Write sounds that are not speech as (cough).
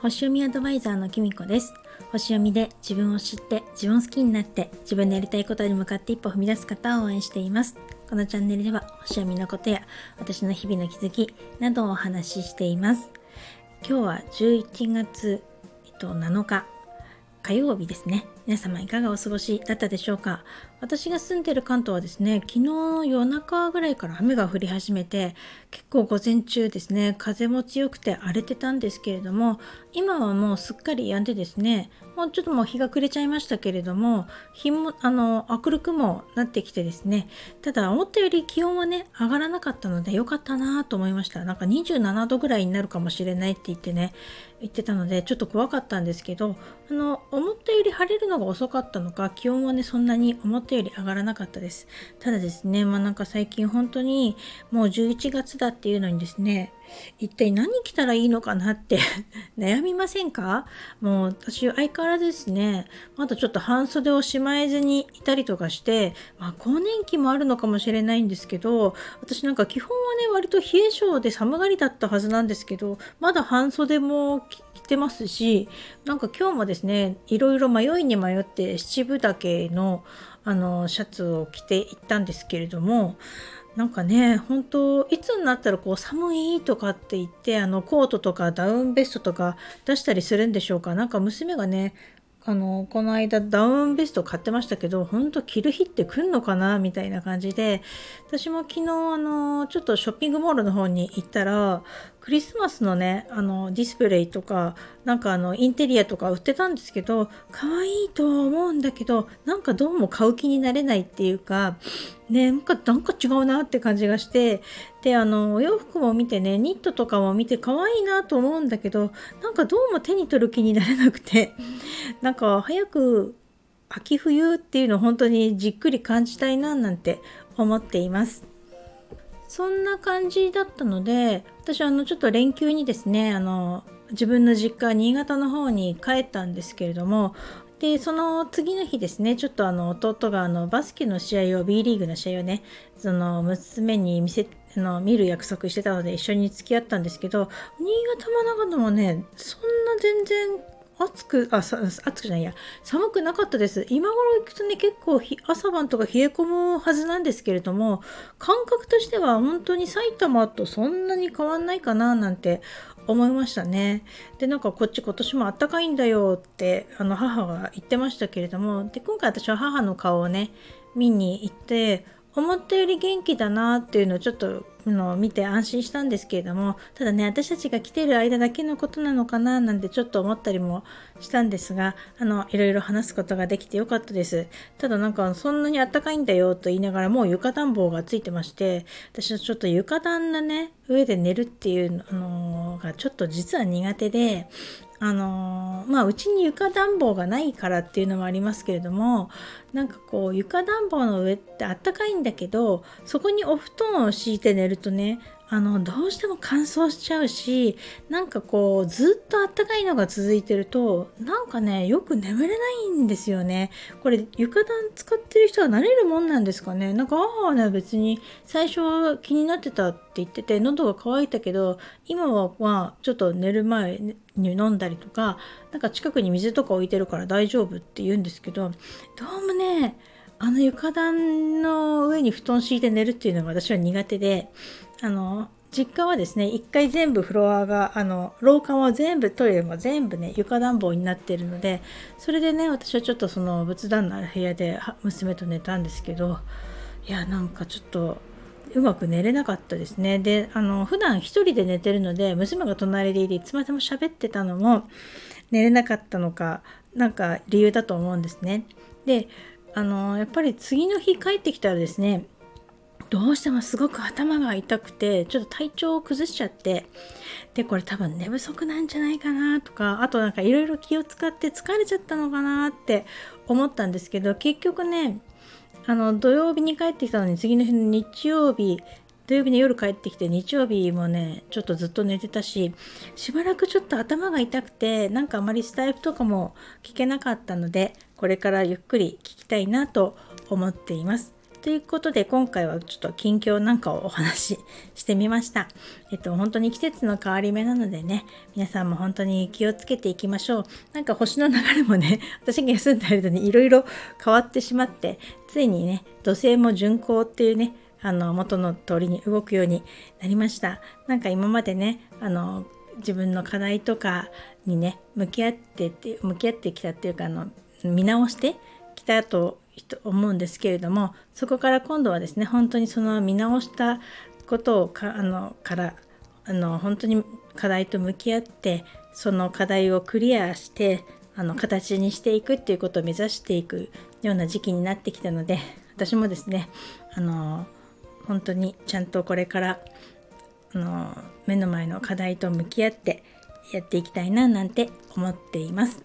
星読みアドバイザーのきみこです。星読みで自分を知って自分を好きになって自分のやりたいことに向かって一歩踏み出す方を応援しています。このチャンネルでは星読みのことや私の日々の気づきなどをお話ししています。今日は11月、えっと、7日。火曜日ですね。皆様いかがお過ごしだったでしょうか？私が住んでる関東はですね、昨日の夜中ぐらいから雨が降り始めて、結構午前中ですね、風も強くて荒れてたんですけれども、今はもうすっかり止んでですね、もうちょっともう日が暮れちゃいましたけれども、日も、あの、明るくもなってきてですね、ただ思ったより気温はね、上がらなかったので良かったなと思いました。なんか27度ぐらいになるかもしれないって言ってね、言ってたので、ちょっと怖かったんですけど、あの、思ったより晴れるのが遅かったのか、気温はね、そんなに思ったより上がらなかったです。ただですね、まあなんか最近本当にもう11月だっていうのにですね、一体何着たらいいのかなって (laughs) 悩みませんか？もう私相変わらずですね、まだちょっと半袖をしまえずにいたりとかして、まあ更年期もあるのかもしれないんですけど、私なんか基本はね、割と冷え性で寒がりだったはずなんですけど、まだ半袖も着てますし、なんか今日もですね、いろいろ迷いに迷って七分丈のあのシャツを着ていったんですけれどもなんかね本当いつになったらこう寒いとかって言ってあのコートとかダウンベストとか出したりするんでしょうか。なんか娘がねあのこの間ダウンベスト買ってましたけど本当着る日って来んのかなみたいな感じで私も昨日あのちょっとショッピングモールの方に行ったらクリスマスのねあのディスプレイとかなんかあのインテリアとか売ってたんですけど可愛いとは思うんだけどなんかどうも買う気になれないっていうかねなんかなんか違うなって感じがしてであのお洋服も見てねニットとかも見て可愛いなと思うんだけどなんかどうも手に取る気になれなくて。(laughs) なんか早く秋冬っていうのを本当にじっくり感じたいななんて思っています。そんな感じだったので私あのちょっと連休にですねあの自分の実家新潟の方に帰ったんですけれどもでその次の日ですねちょっとあの弟があのバスケの試合を B リーグの試合をねその娘に見せあの見る約束してたので一緒に付き合ったんですけど新潟も長野もねそんな全然暑く、あ、さ暑くじゃないや、寒くなかったです。今頃行くとね、結構朝晩とか冷え込むはずなんですけれども、感覚としては本当に埼玉とそんなに変わんないかななんて思いましたね。で、なんかこっち今年もあったかいんだよって、あの母が言ってましたけれども、で、今回私は母の顔をね、見に行って、思ったより元気だなっていうのをちょっとのを見て安心したんですけれどもただね私たちが来てる間だけのことなのかななんてちょっと思ったりもしたんですがあのいろいろ話すことができてよかったです。ただなんかそんなにあったかいんだよと言いながらもう床暖房がついてまして私はちょっと床暖のね上で寝るっていうのがちょっと実は苦手であのー、まあうちに床暖房がないからっていうのもありますけれどもなんかこう床暖房の上ってあったかいんだけどそこにお布団を敷いて寝るとねあのどうしても乾燥しちゃうしなんかこうずっとあったかいのが続いてるとなんかねよく眠れないんですよね。これ床暖使ってる人は慣れるもんなんですかね。なんかああね別に最初気になってたって言ってて喉が渇いたけど今はまあちょっと寝る前に飲んだりとかなんか近くに水とか置いてるから大丈夫って言うんですけどどうもねあの床暖の上に布団敷いて寝るっていうのが私は苦手であの実家はですね一回全部フロアがあの廊下も全部トイレも全部ね床暖房になってるのでそれでね私はちょっとその仏壇の部屋で娘と寝たんですけどいやなんかちょっとうまく寝れなかったですね。であの普段一人で寝てるので娘が隣でいていつまでも喋ってたのも寝れなかったのかなんか理由だと思うんですね。であのやっぱり次の日帰ってきたらですねどうしてもすごく頭が痛くてちょっと体調を崩しちゃってでこれ多分寝不足なんじゃないかなとかあとなんかいろいろ気を使って疲れちゃったのかなって思ったんですけど結局ねあの土曜日に帰ってきたのに次の日の日曜日土曜日の夜帰ってきて日曜日もねちょっとずっと寝てたししばらくちょっと頭が痛くてなんかあまりスタイフとかも聞けなかったのでこれからゆっくり聞きたいなと思っています。ということで今回はちょっと近況なんかをお話ししてみました。えっと本当に季節の変わり目なのでね皆さんも本当に気をつけていきましょう。なんか星の流れもね (laughs) 私が休んでいる間にいろいろ変わってしまってついにね土星も巡行っていうねあの元の通りに動くようになりました。なんか今までねあの自分の課題とかにね向き合ってって向き合ってきたっていうかあの見直してきたと思うんですけれどもそこから今度はですね本当にその見直したことをかあのからあの本当に課題と向き合ってその課題をクリアしてあの形にしていくっていうことを目指していくような時期になってきたので私もですねあの本当にちゃんとこれからあの目の前の課題と向き合ってやっていきたいななんて思っています。